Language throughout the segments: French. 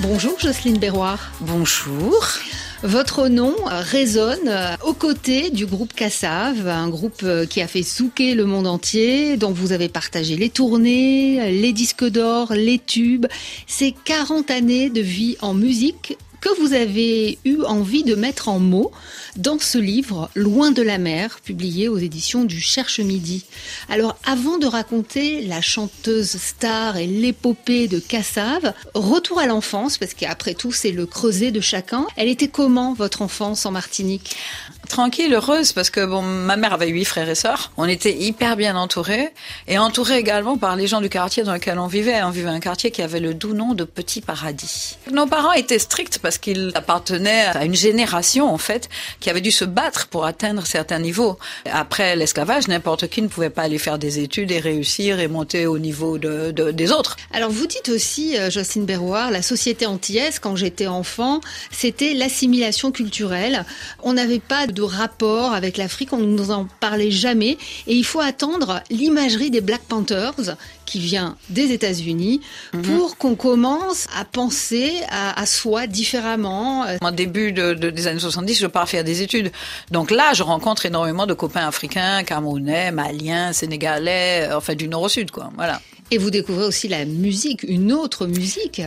Bonjour Jocelyne Berroir. Bonjour. Votre nom résonne aux côtés du groupe Cassav, un groupe qui a fait souquer le monde entier, dont vous avez partagé les tournées, les disques d'or, les tubes, ces 40 années de vie en musique que vous avez eu envie de mettre en mots dans ce livre Loin de la mer, publié aux éditions du Cherche Midi. Alors, avant de raconter la chanteuse star et l'épopée de Cassave, retour à l'enfance, parce qu'après tout, c'est le creuset de chacun. Elle était comment, votre enfance en Martinique? Tranquille, heureuse, parce que bon, ma mère avait huit frères et sœurs. On était hyper bien entourés, et entourés également par les gens du quartier dans lequel on vivait. On vivait un quartier qui avait le doux nom de Petit Paradis. Nos parents étaient stricts parce qu'ils appartenaient à une génération, en fait, qui avait dû se battre pour atteindre certains niveaux. Après l'esclavage, n'importe qui ne pouvait pas aller faire des études et réussir et monter au niveau de, de, des autres. Alors, vous dites aussi, euh, Jocelyne Berroir, la société antillaise, quand j'étais enfant, c'était l'assimilation culturelle. On n'avait pas de rapport avec l'Afrique, on ne nous en parlait jamais. Et il faut attendre l'imagerie des Black Panthers, qui vient des États-Unis, Mhm. pour qu'on commence à penser à, à soi différemment. Au début de, de- des années 70, je pars faire des études. Donc là, je rencontre énormément de copains africains, camerounais, maliens, sénégalais, euh, enfin du nord au sud, quoi. Voilà. Et vous découvrez aussi la musique, une autre musique.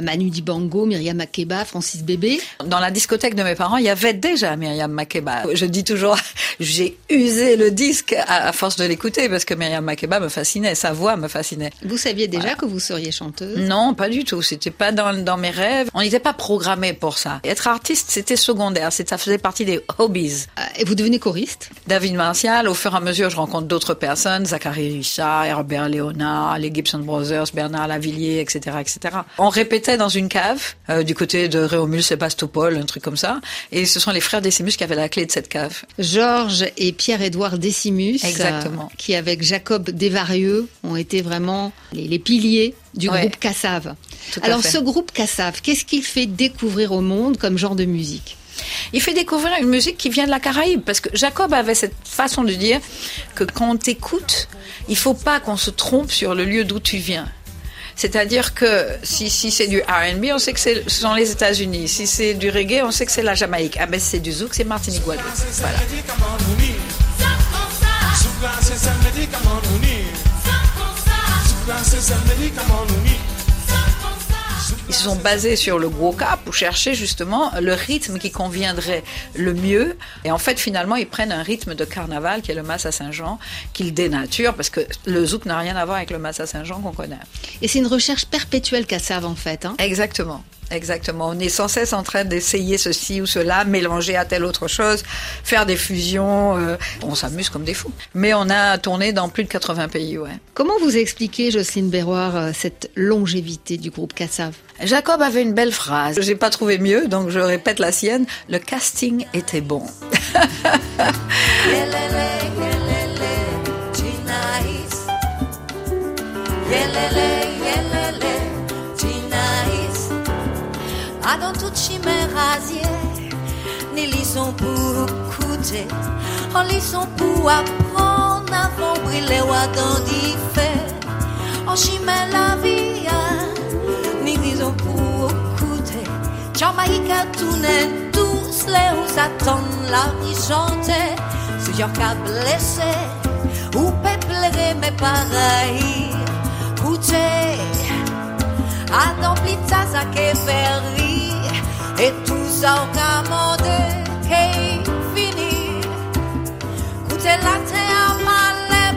Manu Dibango, Myriam Makeba, Francis Bébé. Dans la discothèque de mes parents, il y avait déjà Myriam Makeba. Je dis toujours, j'ai usé le disque à, force de l'écouter parce que Myriam Makeba me fascinait, sa voix me fascinait. Vous saviez déjà que vous seriez chanteuse? Non, pas du tout. C'était pas dans, dans mes rêves. On n'était pas programmé pour ça. Être artiste, c'était secondaire. Ça faisait partie des hobbies. Euh, Et vous devenez choriste? David Martial, au fur et à mesure, je rencontre d'autres personnes, Zachary Richard, Herbert Léonard, les Gibson Brothers, Bernard Lavillier, etc., etc. On répétait dans une cave, euh, du côté de Réaumur, Sébastopol, un truc comme ça. Et ce sont les frères Décimus qui avaient la clé de cette cave. Georges et Pierre-Édouard Décimus, Exactement. euh, qui avec Jacob Desvarieux ont été vraiment les, les piliers du Ouais. groupe Cassave. Tout Alors ce groupe Cassave, qu'est-ce qu'il fait découvrir au monde comme genre de musique? Il fait découvrir une musique qui vient de la Caraïbe, parce que Jacob avait cette façon de dire que quand on t'écoute, il faut pas qu'on se trompe sur le lieu d'où tu viens. C'est-à-dire que si, si c'est du R&B, on sait que ce sont les États-Unis. Si c'est du reggae, on sait que c'est la Jamaïque. Ah ben si c'est du zouk, c'est Martinique Guadeloupe. Voilà. Ils se sont basés sur le gros cap pour chercher justement le rythme qui conviendrait le mieux. Et en fait, finalement, ils prennent un rythme de carnaval qui est le Massa Saint-Jean, qu'ils dénaturent parce que le zouk n'a rien à voir avec le Massa Saint-Jean qu'on connaît. Et c'est une recherche perpétuelle Cassave en fait. hein. Exactement. Exactement. On est sans cesse en train d'essayer ceci ou cela, mélanger à telle autre chose, faire des fusions. euh, on s'amuse comme des fous. Mais on a tourné dans plus de 80 pays, ouais. Comment vous expliquez, Jocelyne Berroir, euh, cette longévité du groupe Cassave? Jacob avait une belle phrase. J'ai pas trouvé mieux, donc je répète la sienne. Le casting était bon. Ah, dans toute chimère rasier, ni lisons pour écouter, en lisons pour apprendre avant briller ou à fait. En chimère la vie, ah, ni lisons pour écouter. Jamaïca tourne tous les où attendent la vie chanter. Si y'a qu'à blessé, ou peuplé, mais pareil. Écoutez, Adam rire Et tout ça au commandé qui fini Écoutez la terre mal les